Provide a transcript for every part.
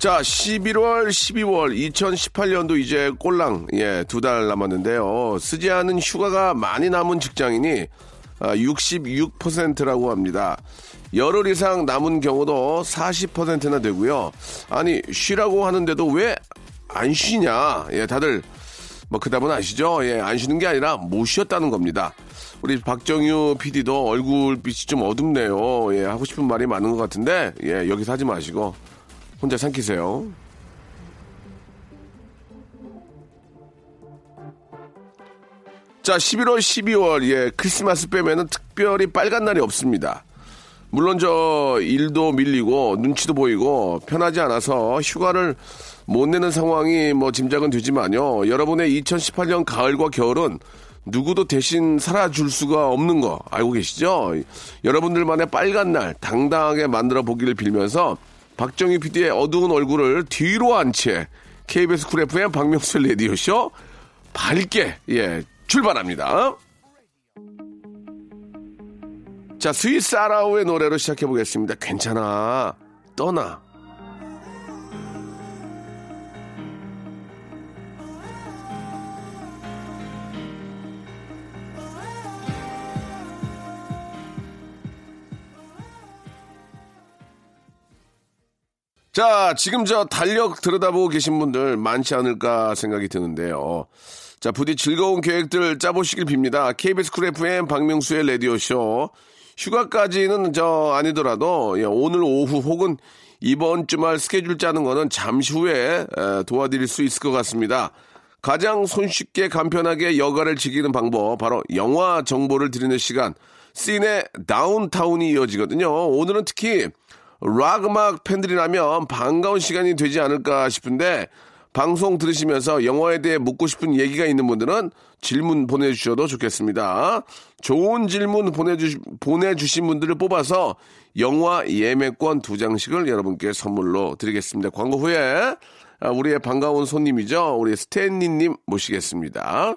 자 11월 12월 2018년도 이제 꼴랑 예, 두 달 남았는데요 쓰지 않은 휴가가 많이 남은 직장인이 66%라고 합니다. 열흘 이상 남은 경우도 40%나 되고요. 아니 쉬라고 하는데도 왜 안 쉬냐? 예, 다들 뭐 그답은 아시죠? 예, 안 쉬는 게 아니라 못 쉬었다는 겁니다. 우리 박정유 PD도 얼굴빛이 좀 어둡네요. 예, 하고 싶은 말이 많은 것 같은데 예, 여기서 하지 마시고 혼자 삼키세요. 자, 11월, 12월, 예, 크리스마스 빼면은 특별히 빨간 날이 없습니다. 물론 저 일도 밀리고 눈치도 보이고 편하지 않아서 휴가를 못 내는 상황이 뭐 짐작은 되지만요. 여러분의 2018년 가을과 겨울은 누구도 대신 살아줄 수가 없는 거 알고 계시죠? 여러분들만의 빨간 날 당당하게 만들어 보기를 빌면서 박정희 PD의 어두운 얼굴을 뒤로 한 채 KBS 쿨 FM 박명수 레디오쇼 밝게 예 출발합니다. 자, 스윗소로우의 노래로 시작해 보겠습니다. 괜찮아. 떠나. 자, 지금 저 달력 들여다보고 계신 분들 많지 않을까 생각이 드는데요. 자, 부디 즐거운 계획들 짜보시길 빕니다. KBS 쿨 FM 박명수의 라디오쇼. 휴가까지는 저 아니더라도 예, 오늘 오후 혹은 이번 주말 스케줄 짜는 거는 잠시 후에 에, 도와드릴 수 있을 것 같습니다. 가장 손쉽게 간편하게 여가를 즐기는 방법 바로 영화 정보를 드리는 시간 씬의 다운타운이 이어지거든요. 오늘은 특히 락 음악 팬들이라면 반가운 시간이 되지 않을까 싶은데 방송 들으시면서 영화에 대해 묻고 싶은 얘기가 있는 분들은 질문 보내주셔도 좋겠습니다. 좋은 질문 보내주, 보내주신 분들을 뽑아서 영화 예매권 두 장씩을 여러분께 선물로 드리겠습니다. 광고 후에 우리의 반가운 손님이죠. 우리 스탠리님 모시겠습니다.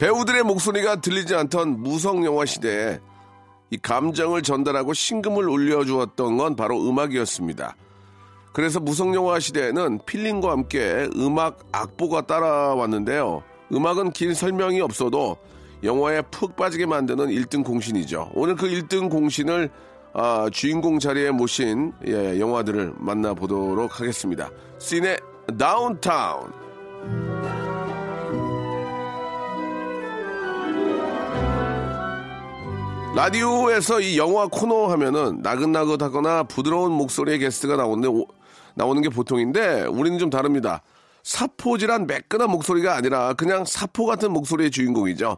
배우들의 목소리가 들리지 않던 무성 영화 시대에 이 감정을 전달하고 신금을 울려주었던 건 바로 음악이었습니다. 그래서 무성 영화 시대에는 필링과 함께 음악 악보가 따라왔는데요. 음악은 긴 설명이 없어도 영화에 푹 빠지게 만드는 1등 공신이죠. 오늘 그 1등 공신을 아, 주인공 자리에 모신 예, 영화들을 만나보도록 하겠습니다. 씬의 다운타운. 라디오에서 이 영화 코너 하면은 나긋나긋하거나 부드러운 목소리의 게스트가 나오는데 오- 나오는 게 보통인데 우리는 좀 다릅니다. 사포질한 매끈한 목소리가 아니라 그냥 사포 같은 목소리의 주인공이죠.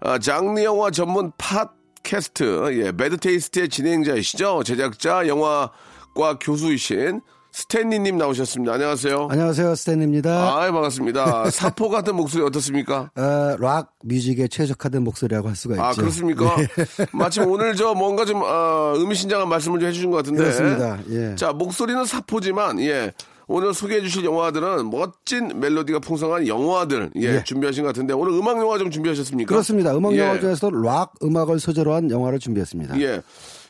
아, 장르 영화 전문 팟캐스트 예, 매드테이스트의 진행자이시죠. 제작자 영화과 교수이신 스탠리님 나오셨습니다. 안녕하세요. 안녕하세요, 스탠입니다. 아, 반갑습니다. 사포 같은 목소리 어떻습니까? 어, 락 뮤직에 최적화된 목소리라고 할 수가 있죠. 아, 그렇습니까? 네. 마침 오늘 저 뭔가 좀, 어, 의미심장한 말씀을 좀 해주신 것 같은데. 그렇습니다. 예. 자, 목소리는 사포지만, 예. 오늘 소개해 주실 영화들은 멋진 멜로디가 풍성한 영화들 예, 예. 준비하신 것 같은데 오늘 음악 영화 좀 준비하셨습니까? 그렇습니다. 음악 예. 영화 중에서 락 음악을 소재로 한 영화를 준비했습니다. 예.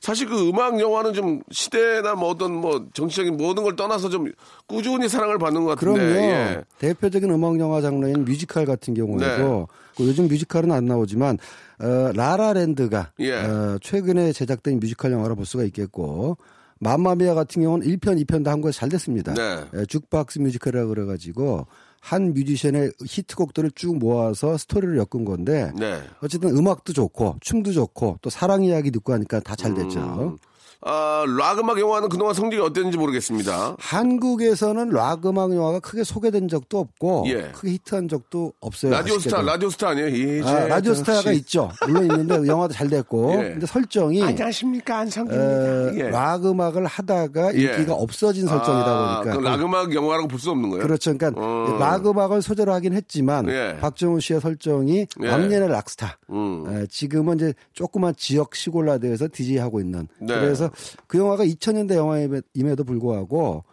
사실 그 음악 영화는 좀 시대나 뭐 어떤 뭐 정치적인 모든 걸 떠나서 좀 꾸준히 사랑을 받는 것 같은데. 그럼요. 예. 대표적인 음악 영화 장르인 뮤지컬 같은 경우에도 네. 그 요즘 뮤지컬은 안 나오지만 어, 라라랜드가 예. 어, 최근에 제작된 뮤지컬 영화로 볼 수가 있겠고 맘마미아 같은 경우는 1편, 2편 다 한국에서 잘 됐습니다. 네. 예, 주크박스 뮤지컬이라고 그래가지고 한 뮤지션의 히트곡들을 쭉 모아서 스토리를 엮은 건데 네. 어쨌든 음악도 좋고 춤도 좋고 또 사랑 이야기 듣고 하니까 다 잘 됐죠. 음. 아, 락 음악 영화는 그동안 성적이 어땠는지 모르겠습니다. 한국에서는 락 음악 영화가 크게 소개된 적도 없고 예. 크게 히트한 적도 없어요. 라디오 스타, 아쉽게도. 라디오 스타 아니에요? 이제 아, 라디오 스타가 다시- 있죠. 물론 있는데 영화도 잘 됐고. 예. 근데 설정이 안녕하십니까 어, 안성기입니다. 예. 락 음악을 하다가 예. 인기가 없어진 설정이다 아, 보니까. 그럼 락 음악 영화라고 볼 수 없는 거예요? 그렇죠. 그러니까 어. 락 음악을 소재로 하긴 했지만 예. 박중훈 씨의 설정이 예. 왕년의 락스타. 음. 에, 지금은 이제 조그만 지역 시골 라디오에서 DJ 하고 있는. 네. 그래서 그 영화가 2000년대 영화임에도 불구하고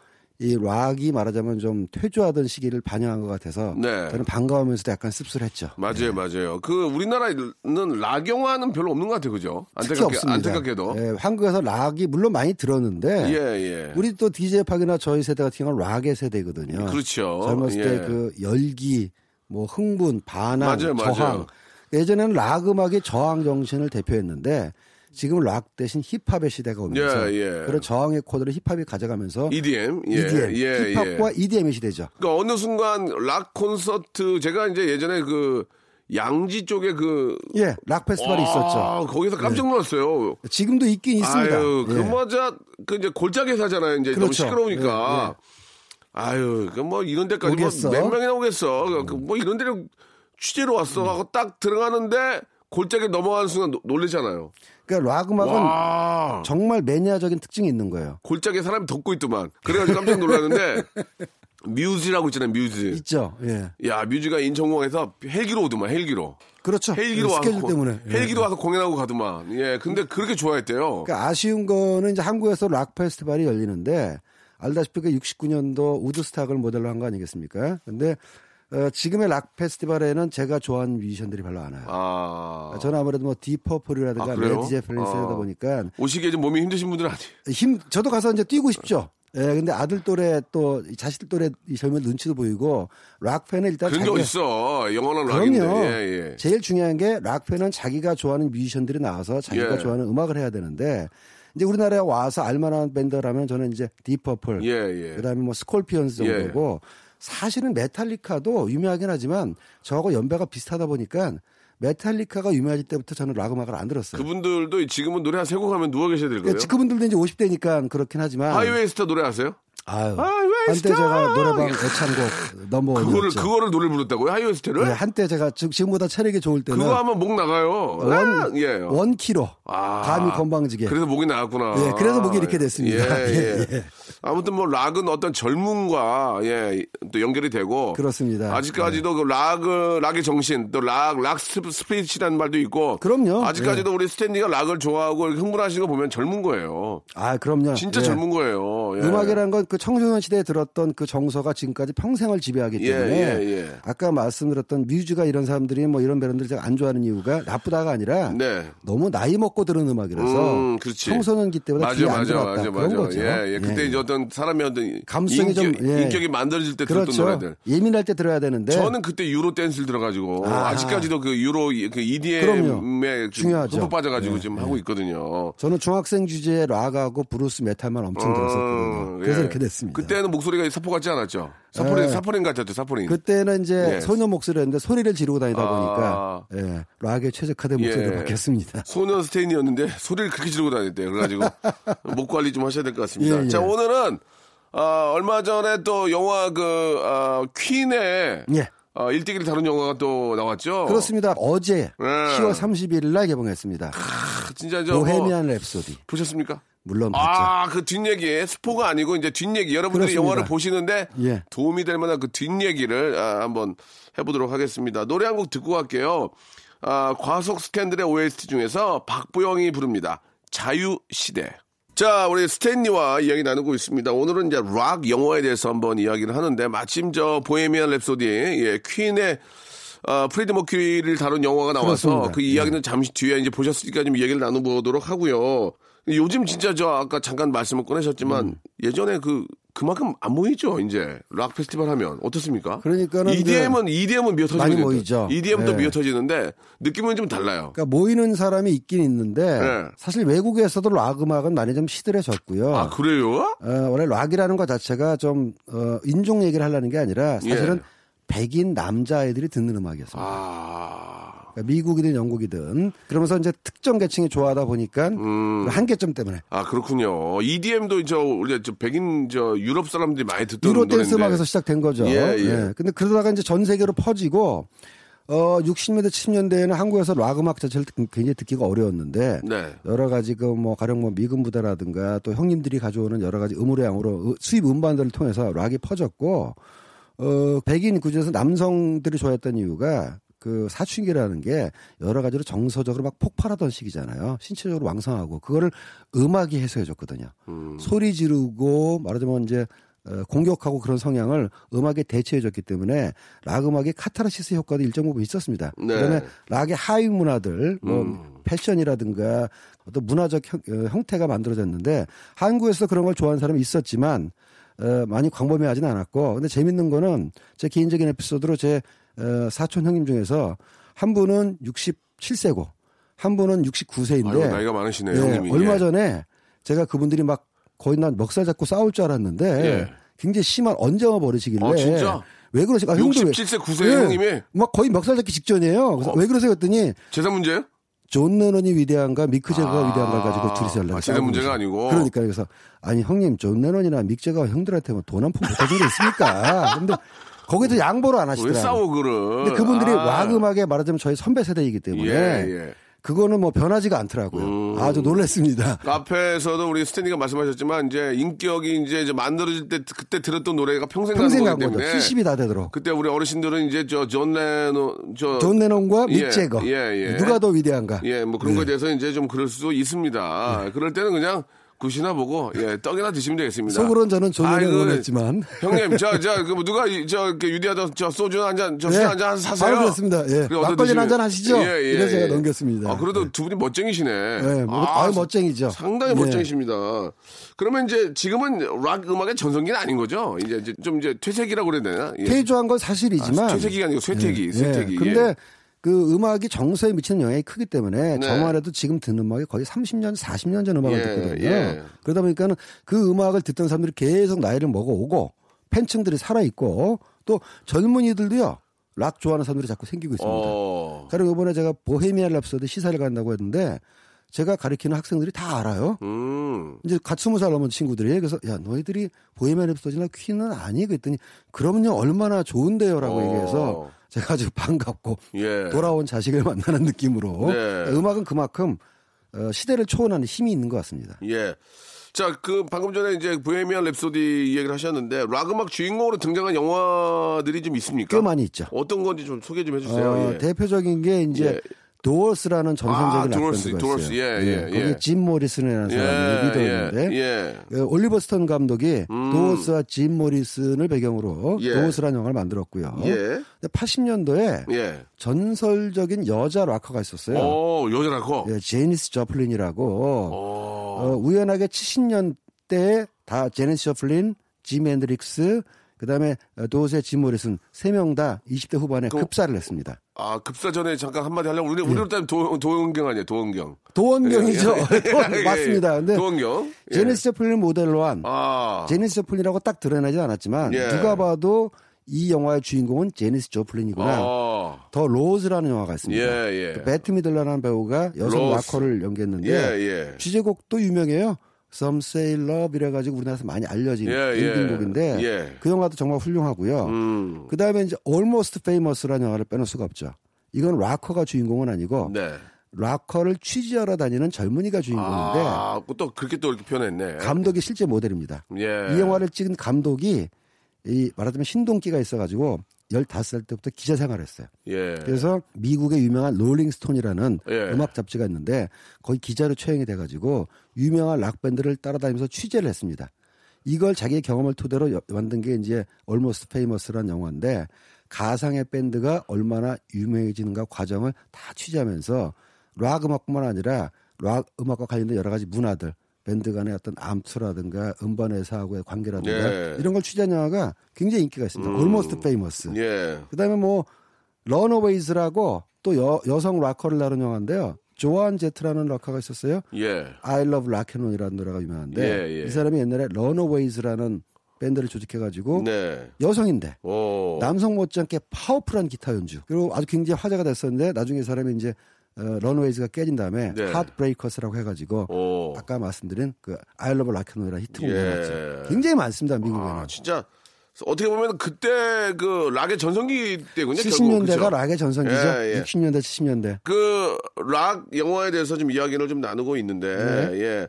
이 락이 말하자면 좀 퇴조하던 시기를 반영한 것 같아서 네. 저는 반가우면서도 약간 씁쓸했죠. 맞아요, 맞아요. 그 우리나라는 락 영화는 별로 없는 것 같아요, 그죠? 안타깝게, 없습니다. 안타깝게도. 예, 한국에서 락이 물론 많이 들었는데 예, 예. 우리 또 DJ 팍이나 저희 세대 같은 경우는 락의 세대거든요. 그렇죠. 젊었을 예. 때그 열기, 뭐 흥분, 반항, 맞아요, 맞아요. 저항. 예전에는 락 음악이 저항 정신을 대표했는데 지금 락 대신 힙합의 시대가 오면서 예, 예. 그런 저항의 코드를 힙합이 가져가면서 EDM, 예, EDM, 예, 힙합과 예. EDM의 시대죠. 그러니까 어느 순간 락 콘서트 제가 이제 예전에 그 양지 쪽에 그 예, 락 페스티벌이 와, 있었죠. 거기서 깜짝 놀랐어요. 지금도 있긴 있습니다. 아유, 예. 그그 이제 골짜기에 사잖아요. 이제 너무 그렇죠. 시끄러우니까. 아유, 그 뭐 이런 데까지? 뭐 몇 명이나 오겠어. 그뭐 이런 데를 취재로 왔어. 하고 딱 들어가는데 골짜기 넘어가는 순간 노- 놀라잖아요. 그러니까 락 음악은 와. 정말 마니아적인 특징이 있는 거예요. 골짜기에 사람이 덮고 있더만. 그래가지고 깜짝 놀랐는데 뮤즈라고 있잖아요. 뮤즈. 있죠. 예. 야, 뮤즈가 인천공항에서 헬기로 오더만. 헬기로. 그렇죠. 헬기로 와서 스케줄 고- 때문에. 예. 헬기로 와서 공연하고 가더만. 예, 근데 그렇게 좋아했대요. 그러니까 아쉬운 거는 이제 한국에서 락 페스티벌이 열리는데 알다시피 그 69년도 우드스탁을 모델로 한 거 아니겠습니까? 근데 어, 지금의 락 페스티벌에는 제가 좋아하는 뮤지션들이 별로 안 와요. 아. 저는 아무래도 뭐 딥 퍼플이라든가 아, 제플린스 하다 아. 보니까 오시기에 좀 몸이 힘드신 분들은 아니에요. 힘 저도 가서 이제 뛰고 싶죠. 예, 근데 아들 또래 또 자식 또래 이 젊은 눈치도 보이고 락 팬은 일단 그런 게 어딨어. 영원한 락인데. 그럼요. 예, 예. 제일 중요한 게 락팬은 자기가 좋아하는 뮤지션들이 나와서 자기가 예. 좋아하는 음악을 해야 되는데 이제 우리나라에 와서 알만한 밴드라면 저는 이제 딥 퍼플, 예, 예. 그다음에 뭐 스콜피언스 예. 정도고 사실은 메탈리카도 유명하긴 하지만 저하고 연배가 비슷하다 보니까 메탈리카가 유명해질 때부터 저는 락 음악을 안 들었어요. 그분들도 지금은 노래 한 세 곡 하면 누워 계셔야 될 거예요. 그러니까 그분들도 이제 50대니까 그렇긴 하지만 하이웨이 스타 노래 아세요? 아유, 하이웨이 한때! 제가 노래방 애창곡 number one이었죠. 그거를 그거를 노래 부르다고요? 하이웨이 스타를? 네, 한때 제가 지금- 지금보다 체력이 좋을 때는 그거 하면 목 나가요. 원, 아, 예. 원 키로 아. 감히 건방지게. 그래서 목이 나갔구나. 예, 그래서 목이 이렇게 됐습니다. 예, 예. 예, 예. 아무튼 뭐 락은 어떤 젊음과 예, 또 연결이 되고 그렇습니다. 아직까지도 그 락을 락의 정신 또 락 락 spirit이라는 말도 있고 그럼요. 아직까지도 우리 스탠리가 락을 좋아하고 흥분하시는 거 보면 젊은 거예요. 아, 그럼요. 진짜 예. 젊은 거예요. 예. 음악이라는 건그 청소년 시대에 들었던 그 정서가 지금까지 평생을 지배하기 예, 때문에 예, 예. 아까 말씀드렸던 뮤즈가 이런 사람들이 뭐 이런 밴드를 제가 안 좋아하는 이유가 나쁘다가 아니라 네. 너무 나이 먹고 들은 음악이라서 음. 청소년기 때보다 귀에 안 맞아, 들어왔다 맞아, 그런 맞아. 거죠. 예, 예. 그때 이제 어떤 사람의 어떤 감수성이 인격, 좀, 예. 인격이 만들어질 때 들었던 그렇죠. 노래들. 예민할 때 들어야 되는데 저는 그때 Euro dance를 들어가지고 아. 아. 직까지도 그 EDM에. 흠뻑 빠져가지고 예, 지금 예. 하고 있거든요. 저는 중학생 주제에 락하고 블루스 메탈만 엄청 들었었거든요. 어, 그래서 예. 이렇게 됐습니다. 그때는 목소리가 사포 같지 않았죠? 사포린, 예. 사포린 같았죠, 사포린. 그때는 이제 예. 소녀 목소리였는데 소리를 지르고 다니다 아. 보니까 예, 락에 최적화된 목소리로 예. 바뀌었습니다. 소년 스테인이었는데 소리를 그렇게 지르고 다녔대요. 그래가지고 목 관리 좀 하셔야 될 것 같습니다. 예, 예. 자, 오늘은 아, 얼마 전에 또 영화 그 아, 퀸의 예. 아, 일대기를 다룬 영화가 또 나왔죠. 그렇습니다. 어제 예. 10월 31일 날 개봉했습니다. 아, 진짜 저 뭐, 보헤미안 랩소디. 보셨습니까? 물론 봤죠. 아, 그 뒷얘기, 스포가 아니고 이제 뒷얘기. 여러분들이 그렇습니다. 영화를 보시는데 예. 도움이 될 만한 그 뒷얘기를 아, 한번 해 보도록 하겠습니다. 노래 한 곡 듣고 갈게요. 아, 과속 스캔들의 OST 중에서 박보영이 부릅니다. 자유시대. 자, 우리 스탠리와 이야기 나누고 있습니다. 오늘은 이제 락 영화에 대해서 한번 이야기를 하는데 마침 저 보헤미안 랩소디 예, 퀸의 어, 프레디 머큐리를 다룬 영화가 나와서 그렇습니다. 그 이야기는 잠시 뒤에 이제 보셨으니까 좀 얘기를 나눠보도록 하고요. 요즘 진짜 저 아까 잠깐 말씀을 꺼내셨지만 음. 예전에 그 그만큼 안 모이죠 이제 락 페스티벌 하면 어떻습니까? 그러니까는 EDM은 EDM은 미어 터지는 많이 모이죠. EDM도 네. 미어 터지는데 느낌은 좀 달라요. 그러니까 모이는 사람이 있긴 있는데 네. 사실 외국에서도 락 음악은 많이 좀 시들해졌고요. 아 그래요? 어, 원래 락이라는 것 자체가 좀 어, 인종 얘기를 하려는 게 아니라 사실은 예. 백인 남자애들이 듣는 음악이었어요. 아. 그러니까 미국이든 영국이든 그러면서 이제 특정 계층이 좋아하다 보니까 음. 그 한계점 때문에 아 그렇군요. EDM도 저 우리 저 백인 저 유럽 사람들이 많이 듣던 유로 댄스. 음악에서 시작된 거죠. 예, 예. 근데 그러다가 이제 전 세계로 퍼지고 어 60년대 70년대에는 한국에서 락 음악 자체를 듣- 굉장히 듣기가 어려웠는데 네. 여러 가지 그 뭐 가령 뭐 미군 부대라든가 또 형님들이 가져오는 여러 가지 음우량으로 수입 음반들을 통해서 락이 퍼졌고 어 백인 구조에서 남성들이 좋아했던 이유가 그 사춘기라는 게 여러 가지로 정서적으로 막 폭발하던 시기잖아요. 신체적으로 왕성하고 그거를 음악이 해소해 줬거든요. 음. 소리 지르고 말하자면 이제 어, 공격하고 그런 성향을 음악에 대체해 줬기 때문에 락 음악의 카타르시스 효과도 일정 부분 있었습니다. 네. 그다음에 락의 하위 문화들 뭐 음. 패션이라든가 어떤 문화적 형, 어, 형태가 만들어졌는데 한국에서 그런 걸 좋아하는 사람이 있었지만 어, 많이 광범위하진 않았고 근데 재밌는 거는 제 개인적인 에피소드로 제 어, 사촌 형님 중에서 한 분은 67세고 한 분은 69세인데 아유, 나이가 많으시네요, 예, 형님이. 얼마 예. 전에 제가 그분들이 막 거의 난 멱살 잡고 싸울 줄 알았는데 예. 굉장히 심한 언쟁을 벌이시길래 아, 진짜? 왜 그러실까? 아, 형도 왜- 67세, 9세 형님이? 막 거의 멱살 잡기 직전이에요. 그래서 어. 왜 그러세요? 했더니 재산 문제예요? 존 레논이 위대한가 믹 재거가 아. 위대한가 가지고 둘이서 연락이 아, 재산 문제가. 아니고? 그러니까 그래서 아니 형님 존 레논이나 믹 재거가 형들한테 뭐 돈 한 푼 못 해준 게 있습니까? 근데 거기도 양보를 안 왜 하시더라고요. 싸워 그를? 근데 그분들이 아. 락 음악에 말하자면 저희 선배 세대이기 때문에 예, 예. 그거는 뭐 변하지가 않더라고요. 음. 아주 놀랬습니다. 앞에서도 우리 스탠리가 말씀하셨지만 이제 인격이 이제 이제 만들어질 때 그때 들었던 노래가 평생, 평생 가는 간 거기. 때문에 70이 다 되도록. 그때 우리 어르신들은 이제 저 존 레논 저 존 레논과 믹 예, 재거. 예, 예. 누가 더 위대한가? 예, 뭐 그런 네. 거에 대해서 이제 좀 그럴 수도 있습니다. 그럴 때는 그냥 굿이나 보고 예 떡이나 드시면 되겠습니다. 속으로는 저는 존 레논을 아이고, 원했지만. 형님, 저, 저, 그, 누가, 이- 저, 유디하다, 저, 소주 한 잔, 저, 술 네. 한잔 사세요. 바로 그렇습니다. 예. 막걸리 한잔 하시죠? 예, 예, 이래서 제가 예. 넘겼습니다. 아, 그래도 두 분이 멋쟁이시네. 예, 뭐, 아유, 멋쟁이죠. 상당히 예. 멋쟁이십니다. 그러면 이제 지금은 락 음악의 전성기는 아닌 거죠? 이제, 이제 좀 이제 퇴색이라고 그래야 되나? 예. 퇴조한 건 사실이지만. 아, 퇴색이 아니고 쇠퇴기, 예, 쇠퇴기. 예. 근데 예. 그 음악이 정서에 미치는 영향이 크기 때문에 네. 저만 해도 지금 듣는 음악이 거의 30년, 40년 전 음악을 예, 듣거든요. 예. 그러다 보니까는 그 음악을 듣던 사람들이 계속 나이를 먹어오고 팬층들이 살아있고 또 젊은이들도요. 락 좋아하는 사람들이 자꾸 생기고 있습니다. 어. 그리고 이번에 제가 보헤미안 랩소디 시사를 간다고 했는데 제가 가르치는 학생들이 다 알아요. 음. 이제 갓 스무 살 넘은 친구들이 그래서 야 너희들이 보헤미안 랩소디나 퀸은 아니 그랬더니 그럼요 얼마나 좋은데요라고 어. 얘기해서 제가 아주 반갑고 예. 돌아온 자식을 만나는 느낌으로 네. 음악은 그만큼 어, 시대를 초월하는 힘이 있는 것 같습니다. 예. 자, 그 방금 전에 이제 보헤미안 랩소디 이야기를 하셨는데 락 음악 주인공으로 등장한 영화들이 좀 있습니까? 꽤 많이 있죠. 어떤 건지 좀 소개 좀 해주세요. 어, 예. 대표적인 게 이제 예. 도어스라는 전설적인 아, 락밴드가 도어스. 있어요. 예, 예, 거기에 예. 짐 모리슨이라는 사람이 예, 리더였는데 예. 어, 올리버 스톤 감독이 도어스와 짐 모리슨을 배경으로 예. 도어스라는 영화를 만들었고요. 예. 근데 80년도에 예. 전설적인 여자 락커가 있었어요. 오, 여자 락커. 예, 재니스 조플린이라고 오. 어, 우연하게 70년대에 다 재니스 조플린, 지미 헨드릭스, 그다음에 어, 짐 모리슨 세 명 다 20대 후반에 그- 급사를 했습니다. 아, 급사 전에 잠깐 한마디 하려고. 예. 우리, 우리로 따지면 도, 도원경 아니에요, 도원경. 도원경이죠. 예, 예. 예, 예. 맞습니다. 근데 도원경. 예. 재니스 조플린을 모델로 한 아. 재니스 조플린이라고 딱 드러나지 않았지만 예. 누가 봐도 이 영화의 주인공은 재니스 조플린이구나. 아. 더 로즈라는 영화가 있습니다. 예, 예. 그 베트 미들러라는 배우가 여성 로즈. 락커를 연기했는데 예, 예. 주제곡도 유명해요. Some Say Love 이래가지고 우리나라에서 많이 알려진 예, 예. 인딩곡인데 예. 그 영화도 정말 훌륭하고요. 음. 그 다음에 이제 Almost Famous라는 영화를 빼놓을 수가 없죠. 이건 락커가 주인공은 아니고 네. 락커를 취재하러 다니는 젊은이가 주인공인데 아, 또 그렇게 또 이렇게 표현했네. 감독이 실제 모델입니다. 예. 이 영화를 찍은 감독이 이 말하자면 신동기가 있어가지고 15살 때부터 기자 생활했어요. 예. 그래서 미국의 유명한 롤링스톤이라는 예. 음악 잡지가 있는데 거기 기자로 채용이 돼가지고 유명한 락 밴드를 따라다니면서 취재를 했습니다. 이걸 자기의 경험을 토대로 여- 만든 게 이제 Almost Famous라는 영화인데 가상의 밴드가 얼마나 유명해지는가 과정을 다 취재하면서 락 음악뿐만 아니라 락 음악과 관련된 여러 가지 문화들 밴드 간의 어떤 암투라든가 음반 회사하고의 관계라든가 예. 이런 걸 취재한 영화가 굉장히 인기가 있습니다. Almost Famous. 예. 그다음에 뭐 Runaways라고 또 여, 여성 락커를 다룬 영화인데요. 조안 제트라는 락커가 있었어요. 예. I Love Rock'n'Roll이라는 노래가 유명한데 예, 예. 이 사람이 옛날에 Runaways라는 밴드를 조직해가지고 네. 여성인데 오. 남성 못지않게 파워풀한 기타 연주 그리고 아주 굉장히 화제가 됐었는데 나중에 이 사람이 이제 어, Runaways가 깨진 다음에 네. Heartbreakers라고 해가지고 오. 아까 말씀드린 그 I Love Rock'n'Roll이라는 히트곡이 예. 나왔죠. 굉장히 많습니다 미국에는. 아, 진짜 어떻게 보면 그때 그 락의 전성기 때군요. 결국. 70년대가 그죠? 락의 전성기죠. 예, 예. 60년대, 70년대. 그 락 영화에 대해서 좀 이야기를 좀 나누고 있는데 네. 예.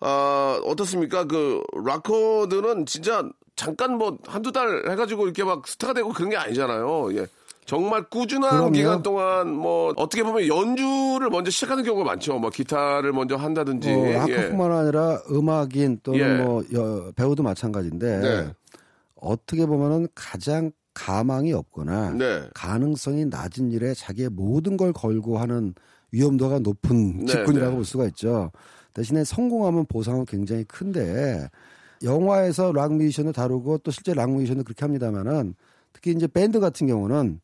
아, 어떻습니까? 그 락커들은 진짜 잠깐 뭐 한두 달 해가지고 이렇게 막 스타가 되고 그런 게 아니잖아요. 예. 정말 꾸준한 그럼요. 기간 동안 뭐 어떻게 보면 연주를 먼저 시작하는 경우가 많죠. 뭐 기타를 먼저 한다든지. 어, 예. 락커뿐만 아니라 음악인 또는 예. 뭐 여- 배우도 마찬가지인데 네. 어떻게 보면은 가장 가망이 없거나 네. 가능성이 낮은 일에 자기의 모든 걸 걸고 하는 위험도가 높은 네, 직군이라고 네. 볼 수가 있죠. 대신에 성공하면 보상은 굉장히 큰데 영화에서 락 뮤지션을 다루고 또 실제 락 뮤지션도 그렇게 합니다만은 특히 이제 밴드 같은 경우는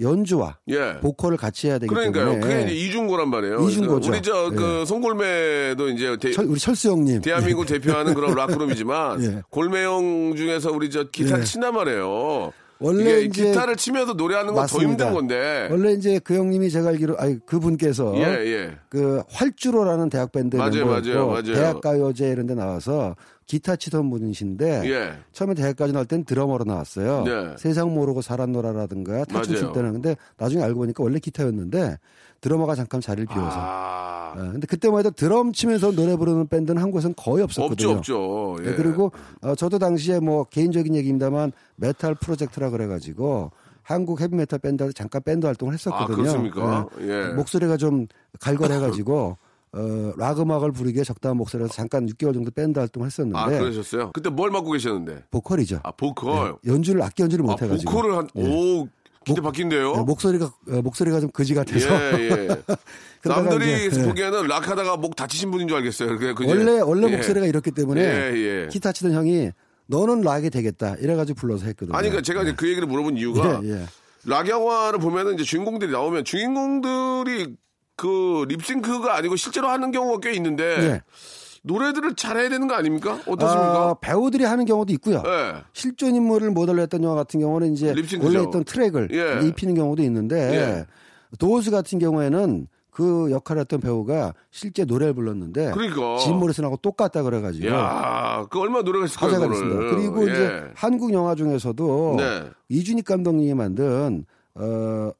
연주와 예. 보컬을 같이 해야 되기 그러니까요. 때문에 그게 이제 이중고란 말이에요. 이중고죠. 우리 저그 예. 송골매도 이제 대, 철- 우리 철수 형님 대한민국 대표하는 그런 락 그룹이지만 예. 골매형 중에서 우리 저 기타를 예. 친단 말이에요. 원래 이제 기타를 치면서 노래하는 건 더. 힘든 건데. 원래 이제 그 형님이 제가 알기로 아니 그분께서 예, 예. 그 활주로라는 대학 밴드 맞아요, 맞아요, 맞아요. 대학 가요제 이런 데 나와서 기타 치던 분이신데 예. 처음에 대학까지 나올 땐 드러머로 나왔어요. 네. 세상 모르고 살았노라라든가 타춤 출. 때는 근데 나중에 알고 보니까 원래 기타였는데 드러머가 잠깐 자리를 비워서 아, 어, 근데 그때만 해도 드럼 치면서 노래 부르는 밴드는 한국에서는 거의 없었거든요. 없죠, 없죠. 예. 네, 그리고 어, 저도 당시에 뭐 개인적인 얘기입니다만 메탈 프로젝트라 그래가지고 한국 헤비메탈 밴드에서 잠깐 밴드 활동을 했었거든요. 아, 그렇습니까? 예. 목소리가 좀 걸걸해가지고 어, 락 음악을 부르기에 적당한 목소리라서 잠깐 6개월 정도 밴드 활동을 했었는데 아, 그러셨어요? 그때 뭘 맡고 계셨는데? 보컬이죠. 아, 보컬. 네, 연주를 악기 연주를 아, 못해가지고 보컬을 한, 오, 기대 바뀐데요? 네, 목소리가 어, 목소리가 좀 거지 같아서 예, 예. 남들이 이제, 예. 보기에는 락 하다가 목 다치신 분인 줄 알겠어요. 그게 그죠? 원래 원래 예. 목소리가 이렇기 때문에 예, 예. 기타 치던 형이 너는 락이 되겠다 이래가지고 불러서 했거든요. 아니, 그러니까 제가 이제 그 얘기를 물어본 이유가 예, 예. 락 영화를 보면은 이제 주인공들이 나오면 주인공들이 그 립싱크가 아니고 실제로 하는 경우가 꽤 있는데 예. 노래들을 잘해야 되는 거 아닙니까? 어떻습니까? 아, 배우들이 하는 경우도 있고요. 예. 실존 인물을 모델로 했던 영화 같은 경우는 이제 립싱크죠. 원래 있던 트랙을 예. 입히는 경우도 있는데 예. 도어스 같은 경우에는 그 역할을 했던 배우가 실제 노래를 불렀는데 그러니까. 짐 모리슨하고 똑같다 그래가지고 야, 그 얼마나 노래가 있을까요, 화제가. 됐습니다. 그리고 예. 이제 한국 영화 중에서도 네. 이준익 감독님이 만든 어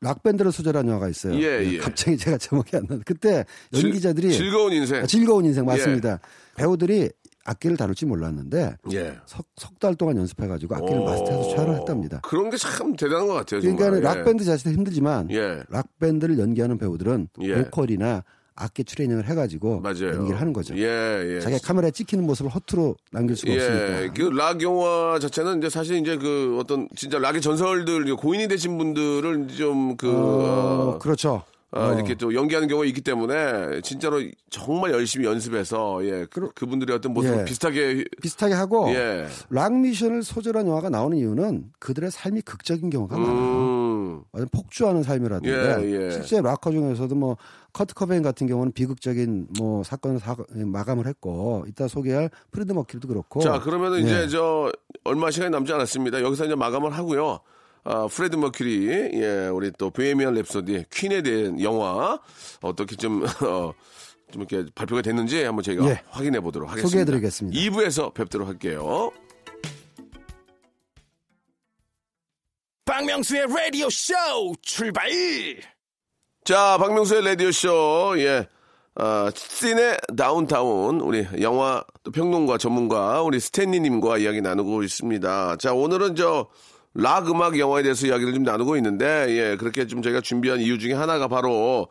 락밴드를 소재한 영화가 있어요. 예, 예. 갑자기 제가 제목이 안 나는데 그때 즐- 연기자들이 즐 거운 인생. 아, 즐거운 인생 맞습니다. 배우들이 악기를 다룰 줄 몰랐는데 예. 석달 동안 연습해가지고 악기를 오. 마스터해서 촬영을 했답니다. 그런 게 참 대단한 것 같아요. 정말. 그러니까 예. 락밴드 자체도 힘들지만 예. 락밴드를 연기하는 배우들은 예. 보컬이나 악기 트레이닝을 해가지고 맞아요. 연기를 하는 거죠. 예, 예. 자기가 카메라에 찍히는 모습을 허투루 남길 수가 예, 없으니까. 그 락 영화 자체는 이제 사실 이제 그 어떤 진짜 락의 전설들 고인이 되신 분들을 좀 그 어, 그렇죠. 아, 어. 이렇게 또 연기하는 경우가 있기 때문에 진짜로 정말 열심히 연습해서 예 그, 그분들의 어떤 모습을 예. 비슷하게 비슷하게 하고 예. 락 뮤지션을 소재로 한 영화가 나오는 이유는 그들의 삶이 극적인 경우가 많아요. 음, 완전 폭주하는 삶이라든가 예, 예. 실제 락커 중에서도 뭐 커트 코베인 같은 경우는 비극적인 뭐 사건을 사- 마감을 했고 이따 소개할 프레디 머큐리도 그렇고 자 그러면은 예. 이제 저 얼마 시간이 남지 않았습니다. 여기서 이제 마감을 하고요. 아, 프레디 머큐리, 예, 우리 또 보헤미안 랩소디, 퀸에 대한 영화 어떻게 좀 어, 좀 이렇게 발표가 됐는지 한번 저희가 예. 확인해 보도록 하겠습니다. 소개해드리겠습니다. 2부에서 뵙도록 할게요. 박명수의 라디오 쇼 출발 자, 박명수의 라디오 쇼, 예. 아, 씬의 다운타운, 우리 영화 또 평론가 전문가, 우리 스탠리님과 이야기 나누고 있습니다. 자, 오늘은 저, 락 음악 영화에 대해서 이야기를 좀 나누고 있는데, 예, 그렇게 좀 저희가 준비한 이유 중에 하나가 바로,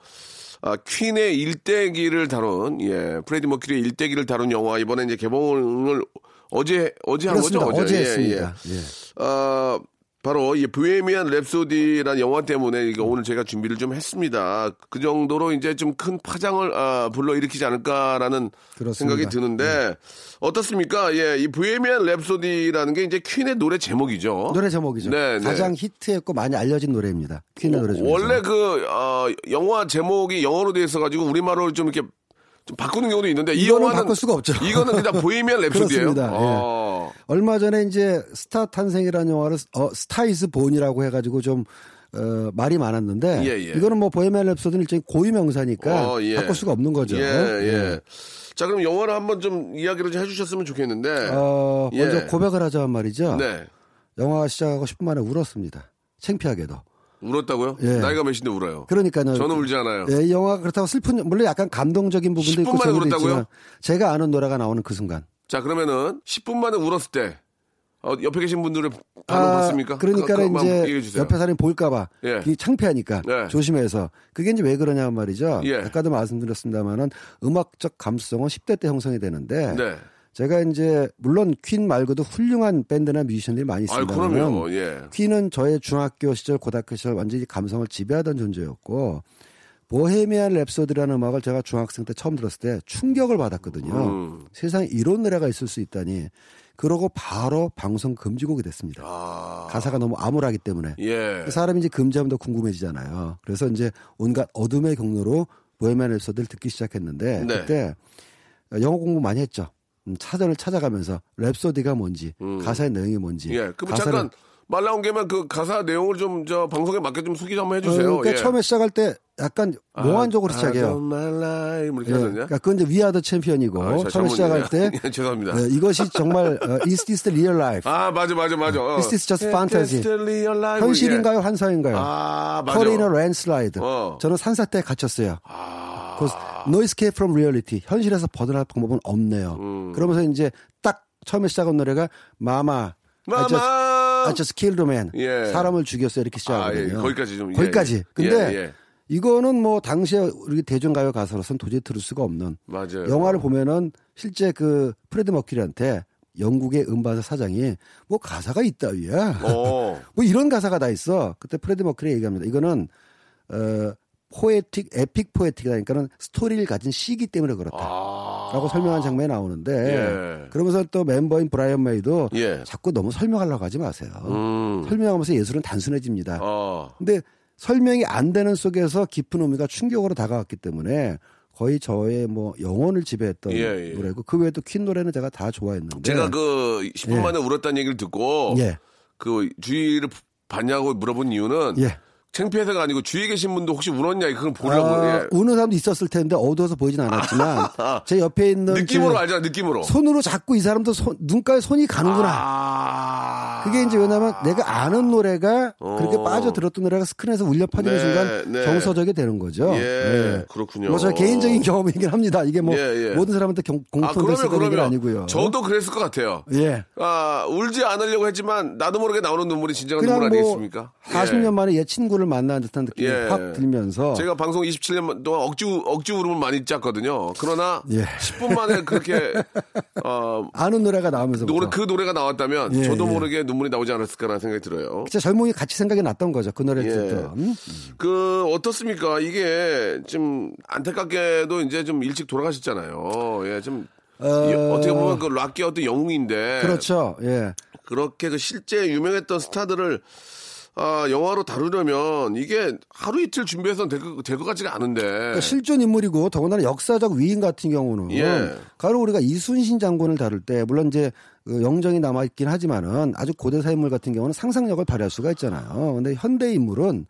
아, 퀸의 일대기를 다룬, 예, 프레디 머큐리의 일대기를 다룬 영화, 이번에 이제 개봉을 어제, 어제 한 거죠? 그렇습니다. 어제 예, 했습니다. 예. 예. 어, 바로 이 브헤미안 랩소디라는 영화 때문에 이거 오늘 제가 준비를 좀 했습니다. 그 정도로 이제 좀 큰 파장을 아, 불러일으키지 않을까라는 그렇습니다. 생각이 드는데 어떻습니까? 예, 이 브헤미안 랩소디라는 게 이제 퀸의 노래 제목이죠. 노래 제목이죠. 네, 네. 가장 히트했고 많이 알려진 노래입니다. 퀸의 노래 중에서. 원래 그 어, 영화 제목이 영어로 돼 있어가지고 우리말로 좀 이렇게 좀 바꾸는 경우도 있는데 이 영화는 바꿀 수가 없죠. 이거는 그냥 보헤미안 랩소디예요. 그렇습니다. 예. 어. 얼마 전에 이제 스타 탄생이라는 영화를 어, Star Is Born이라고 해가지고 좀 어, 말이 많았는데 예, 예. 이거는 뭐 보헤미안 랩소디는 일종의 고유 명사니까 어, 예. 바꿀 수가 없는 거죠. 예, 예. 자, 그럼 영화를 한번 좀 이야기를 좀 해주셨으면 좋겠는데. 어, 예. 먼저 고백을 하자면 말이죠. 네. 영화 시작하고 10분 만에 울었습니다. 창피하게도. 울었다고요? 예. 나이가 몇인데 울어요? 그러니까요. 저는 울지 않아요. 예, 이 영화가 그렇다고 슬픈 물론 약간 감동적인 부분도 10분 있고 만에 재미도 울었다고요? 제가 아는 노래가 나오는 그 순간. 자, 그러면은 10분 만에 울었을 때, 어, 옆에 계신 분들의 반응 봤습니까? 그러니까 한번 이제. 옆에 사람이 볼까봐 예. 창피하니까 네. 조심해서 그게 이제 왜 그러냐면 말이죠. 예. 아까도 말씀드렸습니다만은 음악적 감수성은 10대 때 형성이 되는데 네. 제가 이제 물론 퀸 말고도 훌륭한 밴드나 뮤지션들이 많이 아, 있습니다. 그럼요. 예. 퀸은 저의 중학교 시절, 고등학교 시절 완전히 감성을 지배하던 존재였고 보헤미안 랩소디라는 음악을 제가 중학생 때 처음 들었을 때 충격을 받았거든요. 음. 세상에 이런 노래가 있을 수 있다니. 그러고 바로 방송 금지곡이 됐습니다. 아. 가사가 너무 암울하기 때문에. 예. 사람이 이제 금지하면 더 궁금해지잖아요. 그래서 이제 온갖 어둠의 경로로 보헤미안 랩소디를 듣기 시작했는데 네. 그때 영어 공부 많이 했죠. 음, 사전을 찾아가면서 랩소디가 뭔지, 가사의 내용이 뭔지. 음. 예. 그럼 가사를 잠깐 말 나온 김에 그 가사 내용을 좀 저 방송에 맞게 좀 소개 좀 한번 해주세요. 어, 그러니까 예. 처음에 시작할 때 약간 몽환적으로 아, 시작해요. My life 뭐 이렇게 예. 그러니까 그건 이제 We Are the Champion이고 아, 저 처음에. 시작할 때 예, 죄송합니다. 어, 이것이 정말 어, is this the real life? 아 맞아 맞아 맞아. 어. Is this just fantasy? Life? 현실인가요, 환상인가요? 예. 아 맞아. 커리너 랜슬라이드. 어. 저는 산사태에 갇혔어요. 아. 그 No escape from reality. 현실에서 벗어날 방법은 없네요. 음. 그러면서 이제 딱 처음에 시작한 노래가 마마. 마마. A man. 예. 사람을 죽였어요. 이렇게 시작하거든요. 아, 예. 거기까지 좀, 예, 거기까지. 예. 근데 예, 예. 이거는 뭐 당시에 우리 대중가요 가수로서는 도저히 들을 수가 없는 맞아요. 영화를 보면은 실제 그 프레드 머큐리한테 영국의 음반사 사장이 뭐 가사가 이따위야. 어. 뭐 이런 가사가 다 있어. 그때 프레디 머큐리 얘기합니다. 이거는 어 poetic epic poetic이라니까는 스토리를 가진 시이기 때문에 그렇다. 아. 라고 설명한 장면이 나오는데 예. 그러면서 또 멤버인 브라이언 메이도 예. 자꾸 너무 설명하려고 하지 마세요. 음. 설명하면서 예술은 단순해집니다. 어. 근데 설명이 안 되는 속에서 깊은 의미가 충격으로 다가왔기 때문에 거의 저의 뭐 영혼을 지배했던 예, 예. 노래고 그 외에도 퀸 노래는 제가 다 좋아했는데 제가 그 10분 예. 만에 울었다는 얘기를 듣고 예. 그 주위를 봤냐고 물어본 이유는 예. 창피해서가 아니고 주위에 계신 분도 혹시 울었냐 그걸 보려고 아, 예. 우는 사람도 있었을 텐데 어두워서 보이진 않았지만 제 옆에 있는 느낌으로 그 알잖아 느낌으로 손으로 잡고 이 사람도 손, 눈가에 손이 가는구나. 아. 그게 이제 왜냐면 내가 아는 노래가 그렇게 어. 빠져 들었던 노래가 스크린에서 울려 퍼지는 네, 순간 네. 정서적이 되는 거죠. 예, 그렇군요. 뭐저 개인적인 경험이긴 합니다. 이게 뭐 예, 예. 모든 사람한테 경, 아, 공통됐을 얘기는 그러면 아니고요. 저도 그랬을 것 같아요. 예. 아, 울지 않으려고 했지만 나도 모르게 나오는 눈물이 진정한 눈물 뭐 아니겠습니까? 40년 만에 옛 친구 를 만난 듯한 느낌이 예. 확 들면서 제가 방송 27년 동안 억지 우- 억지 울음을 많이 짰거든요. 그러나 예. 10분 만에 그렇게 어 아는 노래가 나오면서 노래 그 노래가 나왔다면 예, 저도 예. 모르게 눈물이 나오지 않았을까라는 생각이 들어요. 진짜 젊은이 같이 생각이 났던 거죠. 그 노래를 예. 듣던. 그 어떻습니까? 이게 좀 안타깝게도 이제 좀 일찍 돌아가셨잖아요. 예, 좀 어, 이- 어떻게 보면 그 락의 어떤 영웅인데 그렇죠. 예. 그렇게 그 실제 유명했던 스타들을 아, 영화로 다루려면 이게 하루 이틀 준비해서는 될것 같지가 않은데. 그러니까 실존 인물이고 더군다나 역사적 위인 같은 경우는 예. 가로 우리가 이순신 장군을 다룰 때 물론 이제 그 영정이 남아 있긴 하지만은 아주 고대사 인물 같은 경우는 상상력을 발휘할 수가 있잖아요. 근데 현대 인물은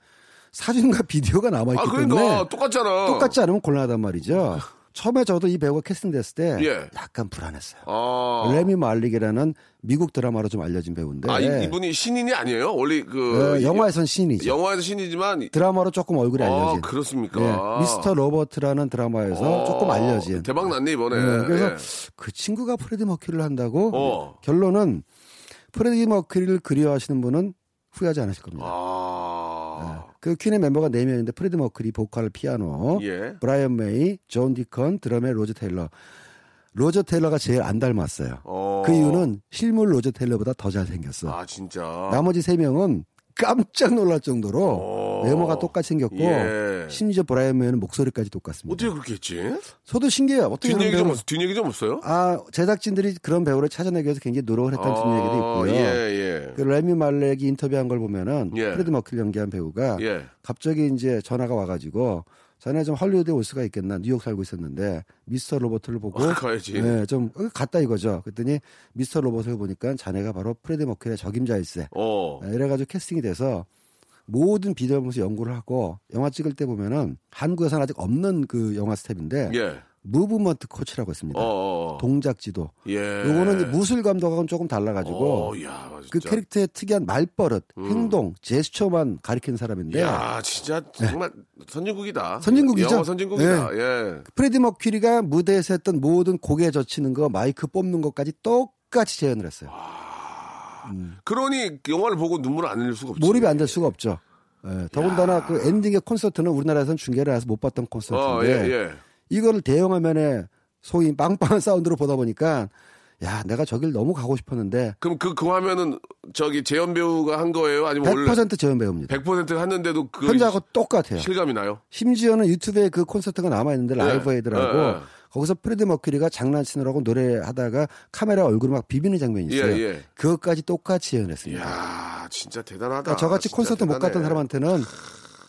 사진과 비디오가 남아 있기 아, 그러니까 때문에 똑같잖아. 똑같지 않으면 곤란하단 말이죠. 처음에 저도 이 배우가 캐스팅됐을 때 예. 약간 불안했어요. 아, 레미 말릭이라는 미국 드라마로 좀 알려진 배우인데 아 이, 분이 신인이 아니에요? 원래 그 어, 영화에선 신인이죠. 영화에서 신인이지만 드라마로 조금 얼굴이 아, 알려진. 그렇습니까? 예, 미스터 로봇이라는 드라마에서 어, 조금 알려진. 대박 났네 이번에. 예, 그래서 예. 그 친구가 프레디 머큐리를 한다고 어. 결론은 프레디 머큐리를 그리워하시는 분은 후회하지 않으실 겁니다. 아. 그 퀸의 멤버가 4명인데 프레디 머큐리 보컬 피아노, 예. 브라이언 메이, 존 디컨, 드럼의 로저 테일러. 로저 테일러가 제일 안 닮았어요. 어. 그 이유는 실물 로저 테일러보다 더 잘생겼어. 아, 진짜. 나머지 3명은 깜짝 놀랄 정도로 어. 외모가 똑같이 생겼고 예. 심지어 브라이언 메이는 목소리까지 똑같습니다. 어떻게 그렇게 했지? 저도 신기해요. 어떻게 뒷얘기 좀, 없, 뒷얘기 좀 없어요? 아 제작진들이 그런 배우를 찾아내기 위해서 굉장히 노력을 했다는 뒷 얘기도 있고요. 예, 예. 그 레미 말렉이 인터뷰한 걸 보면은 예. 프레디 머큐리 연기한 배우가 예. 갑자기 이제 전화가 와가지고 자네 좀 할리우드에 올 수가 있겠나 뉴욕 살고 있었는데 미스터 로봇을 보고 아, 가야지. 네, 좀 어, 갔다 이거죠. 그랬더니 미스터 로봇을 보니까 자네가 바로 프레디 머큐리의 적임자일세. 어. 네, 이래가지고 캐스팅이 돼서 모든 비디오 보면서 연구를 하고 영화 찍을 때 보면은 한국에서는 아직 없는 그 영화 스텝인데 예. movement 코치라고 있습니다. 어, 어. 동작 지도. 예. 요거는 무술 감독하고는 조금 달라가지고 어, 야, 그. 캐릭터의 특이한 말버릇, 행동, 제스처만 가르치는 사람인데 야, 진짜 정말 선진국이다. 네. 선진국이죠. 영어 선진국이다. 예. 프레디 머큐리가 무대에서 했던 모든 고개 젖히는 거, 마이크 뽑는 것까지 똑같이 재현을 했어요. 그러니 영화를 보고 눈물을 안 흘릴 수가 없지. 몰입이 안 될 수가 없죠. 예, 더군다나 그 엔딩의 콘서트는 우리나라에서는 중계를 해서 못 봤던 어, 콘서트인데 예, 예. 이거를 대형 화면에 소위 빵빵한 사운드로 보다 보니까 야 내가 저길 너무 가고 싶었는데 그럼 그, 그 화면은 저기 재현 배우가 한 거예요? 아니면 원래 100% 재현 배우입니다. 100% 했는데도 그 현재하고 똑같아요. 실감이 나요? 심지어는 유튜브에 그 콘서트가 남아 있는데 라이브 에이드라고 예, 예. 거기서 프레드 머큐리가 장난치느라고 노래하다가 카메라 얼굴을 막 비비는 장면이 있어요. 예, 예. 그것까지 똑같이 재현했습니다. 이야, 진짜 대단하다. 그러니까 저같이 진짜 콘서트 못 대단해. 갔던 사람한테는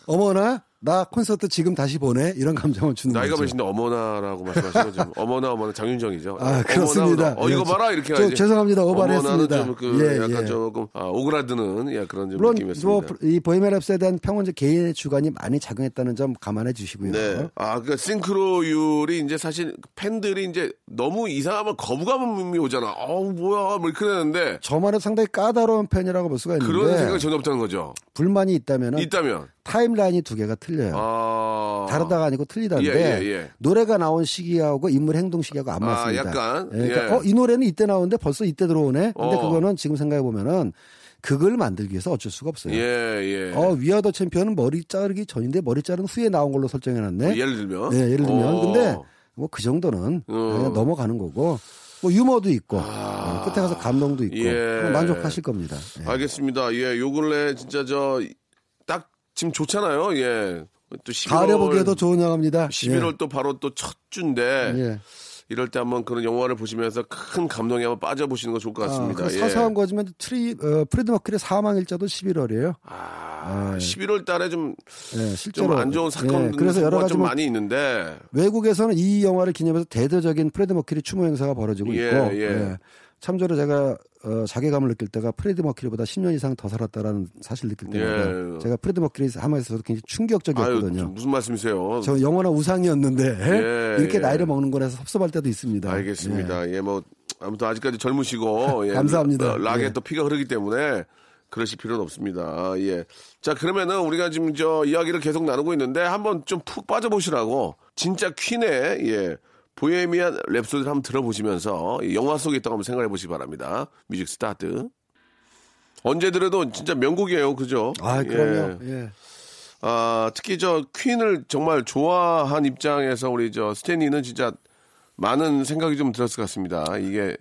어머나 나 콘서트 지금 다시 보네 이런 감정을 주는 나이가 거죠. 몇인데 어머나라고 말씀하시는 거죠. 어머나 어머나 장윤정이죠. 아, 그렇습니다. 어머나, 어 이거 예, 봐라 이렇게 저-. 죄송합니다. 어머나는 오버했습니다. 좀그 예, 약간 예. 조금 아, 오그라드는 예, 그런 좀 물론 느낌이었습니다. 뭐 이 보헤미안 랩스에 대한 평온 개인의 주관이 많이 작용했다는 점 감안해 주시고요. 네. 아, 그러니까 싱크로율이 이제 사실 팬들이 이제 너무 이상하면 거부감이 오잖아. 어우, 뭐야. 뭐 이렇게 되는데 저만의 상당히 까다로운 팬이라고 볼 수가 있는데 그런 생각이 전혀 없다는 거죠. 불만이 있다면 있다면. 타임라인이 두 개가 틀 려요. 아. 다르다가 아니고 틀리다는데 예, 예, 예. 노래가 나온 시기하고 인물 행동 시기하고 안 아, 맞습니다. 약간? 예, 그러니까 예. 어, 이 노래는 이때 나오는데 벌써 이때 들어오네. 근데 어. 그거는 지금 생각해 보면은 그걸 만들기 위해서 어쩔 수가 없어요. 예, 예. 어 위아더 챔피언은 머리 자르기 전인데 머리 자른 후에 나온 걸로 설정해 놨네. 뭐 예를 들면. 예, 예를 들면 어. 근데 뭐 그 정도는 어. 그냥 넘어가는 거고 뭐 유머도 있고 어, 끝에 가서 감동도 있고 아. 예. 뭐 만족하실 겁니다. 예. 알겠습니다. 예, 요 근래 진짜 저 딱 지금 좋잖아요. 예. 또 11월 가을에 보기에도 좋은 영화입니다. 11월 또 바로 또 첫 주인데 예. 예. 이럴 때 한번 그런 영화를 보시면서 큰 감동에 한번 빠져보시는 거 좋을 것 같습니다. 아, 그 예. 사소한 거지만 트리 어, 프레드 머큐리 사망 일자도 11월이에요. 아, 11월 달에 좀, 예, 실제로 좀안 좋은 사건, 예, 그래서 여러 가지 좀뭐 많이 있는데, 외국에서는 이 영화를 기념해서 대대적인 프레드 머큐리 추모 행사가 벌어지고 예, 있고 예. 참조로 제가 어, 자괴감을 느낄 때가 프레드 머큐리보다 10년 이상 더 살았다라는 사실을 느낄 때마다 예. 제가 프레드 머큐리 하면서 저도 굉장히 아유, 충격적이었거든요. 무슨 말씀이세요? 저 영원한 우상이었는데 예, 이렇게 예. 나이를 먹는 거라서 섭섭할 때도 있습니다. 알겠습니다. 예. 예, 뭐, 아무튼 아직까지 젊으시고, 예, 감사합니다. 어, 락에 예. 또 피가 흐르기 때문에 그러실 필요는 없습니다. 예. 자, 그러면은 우리가 지금 저 이야기를 계속 나누고 있는데 한번 좀 푹 빠져보시라고 진짜 퀸의, 예, 보헤미안 랩소디를 한번 들어보시면서 이 영화 속에 있다고 한번 생각해 보시기 바랍니다. 뮤직 start. 언제 들어도 진짜 명곡이에요. 그죠? 아, 그럼요. 예. 아, 특히 저 퀸을 정말 좋아한 입장에서 우리 저 스탠리는 진짜 많은 생각이 좀 들었을 것 같습니다. 이게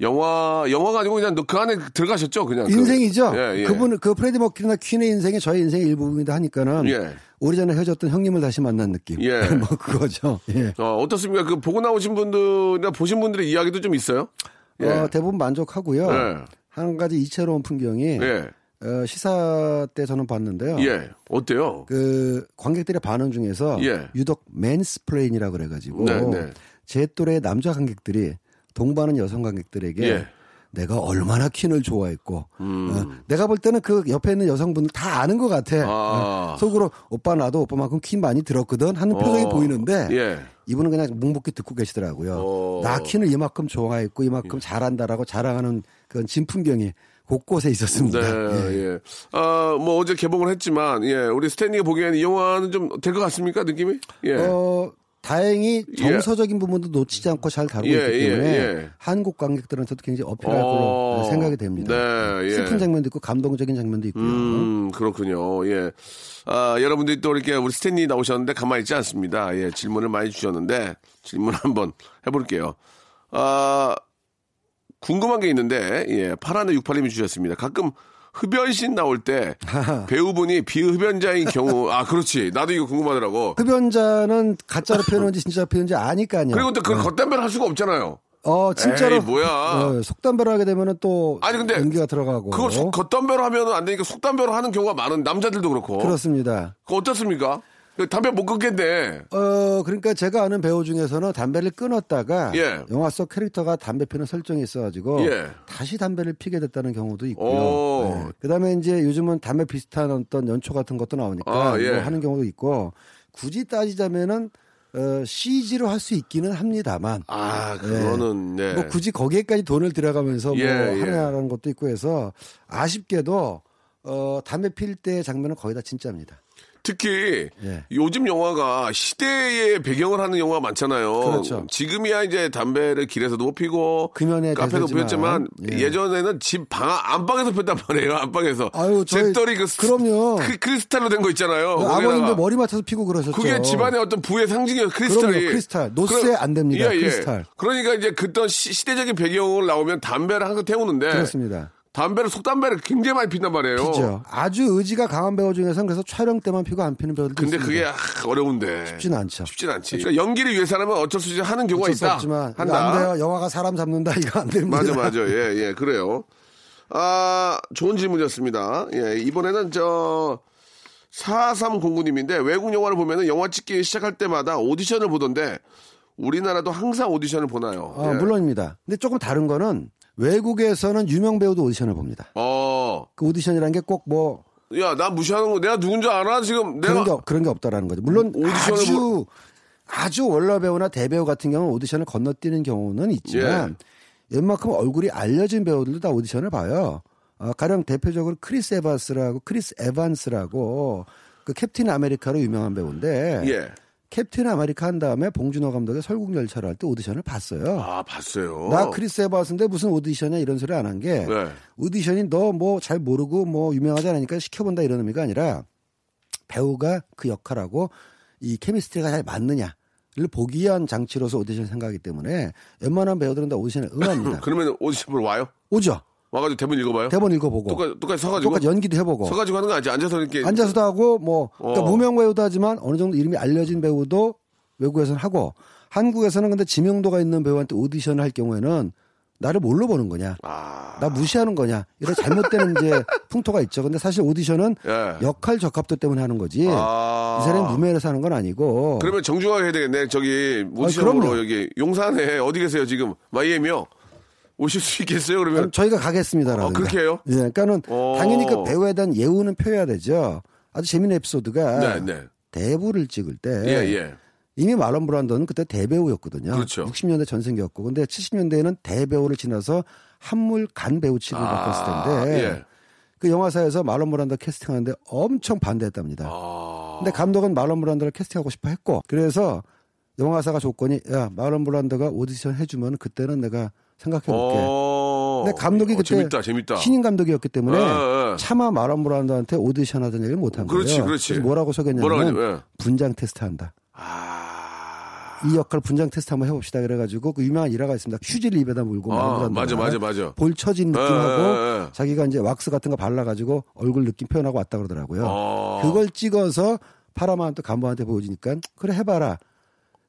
영화 영화가 아니고 그냥 그 안에 들어가셨죠, 그냥 그- 인생이죠. 예, 예. 그분 그 프레디 머큐리나 퀸의 인생이 저의 인생의 일부분이다 하니까는 예. 오래전에 헤어졌던 형님을 다시 만난 느낌. 예. 뭐 그거죠. 예. 어, 어떻습니까? 그 보고 나오신 분들이나 보신 분들의 이야기도 좀 있어요? 예. 어, 대부분 만족하고요. 예. 한 가지 이채로운 풍경이 예. 어, 시사 때 저는 봤는데요. 예. 어때요? 그 관객들의 반응 중에서 예. 유독 맨스플레인이라 그래가지고 네, 네. 제 또래 남자 관객들이 동반하는 여성 관객들에게 예. 내가 얼마나 퀸을 좋아했고 어, 내가 볼 때는 그 옆에 있는 여성분들 다 아는 것 같아. 음. 아. 어, 속으로 오빠 나도 오빠만큼 퀸 많이 들었거든 하는 표정이 어. 보이는데 예. 이분은 그냥 묵묵히 듣고 계시더라고요. 어. 나 퀸을 이만큼 좋아했고 이만큼 잘한다라고 자랑하는 그런 진풍경이 곳곳에 있었습니다. 네, 예. 예. 아, 뭐 어제 개봉을 했지만, 예, 우리 스탠리가 보기에는 이 영화는 좀 될 것 같습니까, 느낌이? 예. 어, 다행히 정서적인 부분도 놓치지 않고 잘 다루고 예, 있기 예, 때문에 예. 한국 관객들한테도 굉장히 어필할 어, 거로 생각이 됩니다. 네, 예. 슬픈 장면도 있고 감동적인 장면도 있고요. 음, 그렇군요. 예. 아, 여러분들이 또 이렇게 우리 스탠리 나오셨는데 가만히 있지 않습니다. 예, 질문을 많이 주셨는데 질문 한번 해볼게요. 아, 궁금한 게 있는데, 예, 파란의 68님이 주셨습니다. 가끔 흡연신 나올 때 배우분이 비흡연자인 경우, 아, 그렇지. 나도 이거 궁금하더라고. 흡연자는 가짜로 표현한지 진짜로 표현한지 아니까요. 그리고 또 그 겉담배를 할 수가 없잖아요. 어 진짜로 에이, 뭐야. 어, 속담배로 하게 되면은 또 아니, 근데 연기가 들어가고 속- 겉담배로 하면 안 되니까 속담배로 하는 경우가 많은 남자들도 그렇고. 그렇습니다. 그거 어떻습니까? 담배 못 끊겠네. 어 그러니까 제가 아는 배우 중에서는 담배를 끊었다가 예. 영화 속 캐릭터가 담배 피는 설정이 있어가지고 예. 다시 담배를 피게 됐다는 경우도 있고요. 오. 네. 그다음에 이제 요즘은 담배 비슷한 어떤 연초 같은 것도 나오니까 아, 예. 뭐 하는 경우도 있고 굳이 따지자면은 어, CG로 할 수 있기는 합니다만 아, 그거는, 네. 뭐 굳이 거기에까지 돈을 들여가면서 예, 뭐 예. 하느냐라는 것도 있고 해서 아쉽게도 어, 담배 필 때 장면은 거의 다 진짜입니다. 특히 예. 요즘 영화가 시대의 배경을 하는 영화가 많잖아요. 그렇죠. 지금이야 이제 담배를 길에서도 못 피고 카페도 피웠지만 예. 예. 전에는집 방 안방에서 폈단 말이에요. 안방에서. 아유, 재떨이 그 스- 그럼요. 크, 크리스탈로 된 거 있잖아요. 그 아버님도 머리맡에서 피고 그러셨죠. 그게 집안의 어떤 부의 상징이에요. 크리스탈이. 그럼요, 크리스탈. 놋쇠 안 됩니다, 크리스탈. 그러니까 이제 그떤 시, 시대적인 배경을 나오면 담배를 항상 태우는데 그렇습니다. 담배를 속담배를 굉장히 많이 핀단 말이에요. 피죠. 아주 의지가 강한 배우 중에서는 그래서 촬영 때만 피고 안 피는 배우들도 근데 있습니다. 그게 아, 어려운데. 쉽진 않죠. 쉽진 않지. 그러니까 연기를 위해서라면 어쩔 수 없이 하는 경우가 있다. 없지만 한다. 안 돼요. 영화가 사람 잡는다 이거 안 됩니다. 맞아, 맞아. 예, 예, 그래요. 아, 좋은 질문이었습니다. 예, 이번에는 저, 4309님인데 외국 영화를 보면은 영화 찍기 시작할 때마다 오디션을 보던데 우리나라도 항상 오디션을 보나요? 어, 예. 물론입니다. 근데 조금 다른 거는 외국에서는 유명 배우도 오디션을 봅니다. 어, 그 오디션이라는 게 꼭 뭐 야, 나 무시하는 거 내가 누군지 알아? 지금 내가. 그런 게 없- 그런 게 없다라는 거죠. 물론 오디션을 아주 아주 원로 배우나 대배우 같은 경우는 오디션을 건너뛰는 경우는 있지만 예. 웬만큼 얼굴이 알려진 배우들도 다 오디션을 봐요. 어, 가령 대표적으로 크리스 에반스라고 크리스 에반스라고 그 캡틴 아메리카로 유명한 배우인데 예. 캡틴 아메리카 한 다음에 봉준호 감독의 설국열차를 할 때 오디션을 봤어요. 아, 봤어요. 나 크리스 에반스인데 무슨 오디션이야 이런 소리 안 한게 네. 오디션이 너 뭐 잘 모르고 뭐 유명하지 않으니까 시켜본다 이런 의미가 아니라 배우가 그 역할하고 이 chemistry가 잘 맞느냐 를 보기 위한 장치로서 오디션 생각하기 때문에 웬만한 배우들은 다 오디션에 응합니다. 그러면 오디션 보러 와요? 오죠. 와가지고 대본 읽어봐요? 대본 읽어보고 똑같이, 똑같이 서가지고? 똑같이 연기도 해보고 서가지고 하는 거 아니지? 앉아서 이렇게. 앉아서도 하고 뭐 그러니까 어. 무명 배우도 하지만 어느 정도 이름이 알려진 배우도 외국에서는 하고 한국에서는 근데 지명도가 있는 배우한테 오디션을 할 경우에는 나를 뭘로 보는 거냐? 아. 나 무시하는 거냐? 이런 잘못된 이제 풍토가 있죠. 근데 사실 오디션은 예. 역할 적합도 때문에 하는 거지. 아. 이 사람이 무명에서 하는 건 아니고. 그러면 정중하게 해야 되겠네. 저기 오디션으로 아. 여기 용산에 어디 계세요 지금? 마이애미요. 오실 수 있겠어요? 그러면 그럼 저희가 가겠습니다라든가. 어, 그렇게 해요? 예, 그러니까는 어. 당연히 그 배우에 대한 예우는 표해야 되죠. 아주 재밌는 에피소드가 네, 네. 대부를 찍을 때 예, 예. 이미 말론 브란도는 그때 대배우였거든요. 그렇죠. 60년대 전생기였고, 근데 70년대에는 대배우를 지나서 한물 간 배우 취급을 받았을 텐데 예. 그 영화사에서 말론 브란도 캐스팅하는데 엄청 반대했답니다. 아. 근데 감독은 말론 브란도를 캐스팅하고 싶어 했고 그래서 영화사가 조건이 야 말론 브란도가 오디션 해주면 그때는 내가 생각해 볼게. 어. 근데 감독이 어, 그때 재밌다, 재밌다. 신인 감독이었기 때문에 예, 예. 차마 말론 브란도한테 오디션 하던 얘기를 못한 거예요. 그렇지, 그렇지. 뭐라고 예. 분장 테스트 한다. 아. 이 역할 분장 테스트 한번 해봅시다 그래가지고 그 유명한 일화가 있습니다. 휴지를 입에다 물고 아, 맞아, 맞아, 맞아. 볼 처진 예, 느낌하고. 자기가 이제 왁스 같은 거 발라가지고 얼굴 느낌 표현하고 왔다 그러더라고요. 어. 그걸 찍어서 파라마운트 간부한테 보여주니까 그래 해봐라.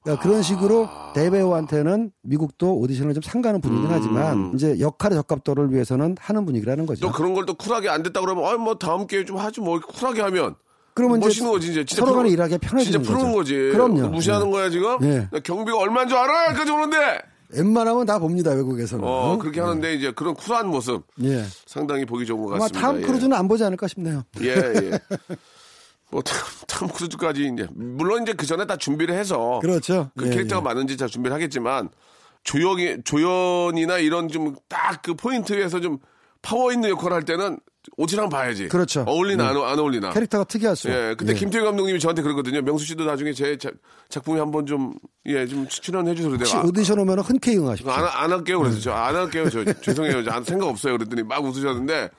그러니까 그런 식으로 대배우한테는 미국도 오디션을 좀 삼가는 분위기긴 하지만 이제 역할의 적합도를 위해서는 하는 분위기라는 거죠. 또 그런 걸 또 쿨하게 안 됐다 그러면 아뭐 다음 기회에 좀 하지 뭐 쿨하게 하면 그러면 멋있는 거지 이제 진짜 서로 간에 일하기 편해지는 진짜 푸는. 거지. 그럼요. 무시하는 네. 거야 지금. 네. 나 경비가 얼마인 줄 알아? 여기까지 오는데. 웬만하면 다 봅니다 외국에서는. 어 그렇게 하는데 이제 그런 쿨한 모습 예. 상당히 보기 좋은 것 아마 같습니다. 탐 예. 크루즈는 안 보지 않을까 싶네요. 예, 예. 뭐, 탐, 탐 크루즈까지 이제, 물론 이제 그 전에 다 준비를 해서. 그렇죠. 그 예, 캐릭터가 예. 맞는지 잘 준비를 하겠지만, 조연이, 조연이나 이런 좀 딱 그 포인트에서 좀 파워 있는 역할을 할 때는 오디션 봐야지. 그렇죠. 어울리나 네. 안, 안 어울리나. 캐릭터가 특이하죠. 예, 그때 예. 김태형 감독님이 저한테 그러거든요. 명수 씨도 나중에 제 자- 작품에 한번 좀, 예, 좀 출연해 주세요. 혹시 내가 오디션 오면 흔쾌히 응하십시오. 안, 안 할게요. 그래서 저안 할게요. 저 죄송해요. 저 생각 없어요. 그랬더니 막 웃으셨는데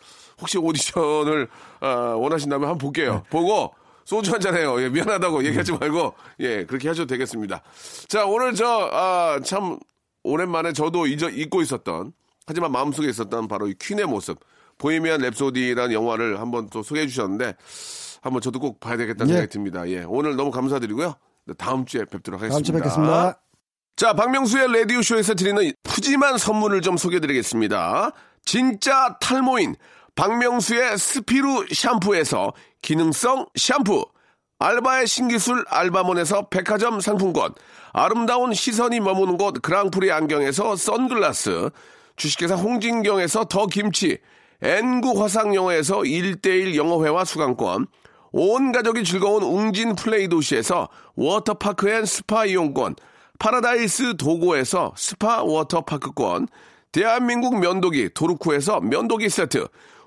혹시 오디션을 어, 원하신다면 한번 볼게요. 보고 소주 한잔 해요. 예, 미안하다고 얘기하지 말고 예 그렇게 하셔도 되겠습니다. 자 오늘 저참 오랜만에 저도 잊어, 잊고 있었던 하지만 마음속에 있었던 바로 이 퀸의 모습 보헤미안 랩소디라는 영화를 한번 또 소개해 주셨는데 한번 저도 꼭 봐야 되겠다는 예. 생각이 듭니다. 예 오늘 너무 감사드리고요. 다음 주에 뵙도록 하겠습니다. 다음 주에 뵙겠습니다. 자, 박명수의 라디오쇼에서 드리는 푸짐한 선물을 좀 소개드리겠습니다. 진짜 탈모인 박명수의 스피루 샴푸에서 기능성 샴푸. 알바의 신 기술 알바몬에서 백화점 상품권. 아름다운 시선이 머무는 곳 그랑프리 안경에서 선글라스. 주식회사 홍진경에서 더 김치. N구 화상영어에서 1대1 영어회화 수강권. 온 가족이 즐거운 웅진 플레이 도시에서 워터파크 and 스파 이용권. 파라다이스 도고에서 스파 워터파크권, 대한민국 면도기 도루쿠에서 면도기 세트,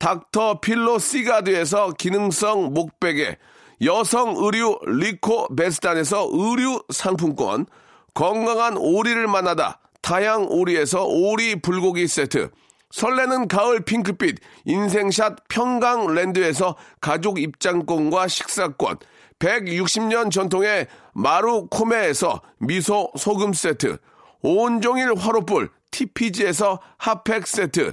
닥터 필로 시가드에서 기능성 목베개, 여성 의류 리코 베스탄에서 의류 상품권, 건강한 오리를 만나다 다양 오리에서 오리 불고기 세트, 설레는 가을 핑크빛 인생샷 평강랜드에서 가족 입장권과 식사권, 160년 전통의 마루코메에서 미소 소금 세트, 온종일 화로불 TPG에서 핫팩 세트,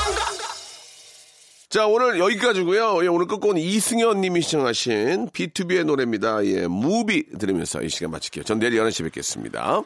오늘 여기까지고요 예, 오늘 끝곡은 이승현 님이 시청하신 B2B의 노래입니다. 예, 무비 들으면서 이 시간 마칠게요. 전 내일 11시에 뵙겠습니다.